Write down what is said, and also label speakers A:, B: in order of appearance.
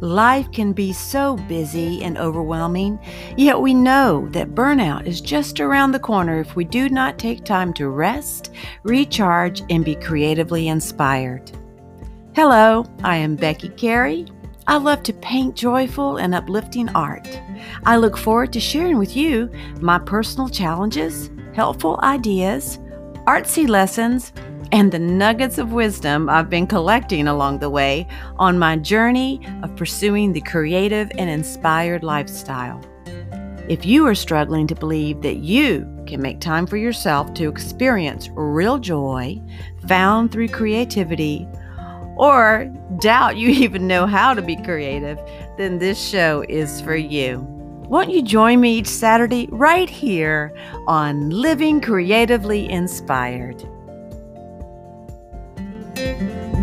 A: Life can be so busy and overwhelming, yet we know that burnout is just around the corner if we do not take time to rest, recharge, and be creatively inspired. Hello, I am Becky Carey. I love to paint joyful and uplifting art. I look forward to sharing with you my personal challenges, helpful ideas, artsy lessons, and the nuggets of wisdom I've been collecting along the way on my journey of pursuing the creative and inspired lifestyle. If you are struggling to believe that you can make time for yourself to experience real joy found through creativity, or doubt you even know how to be creative, then this show is for you. Won't you join me each Saturday right here on Living Creatively Inspired? Thank you.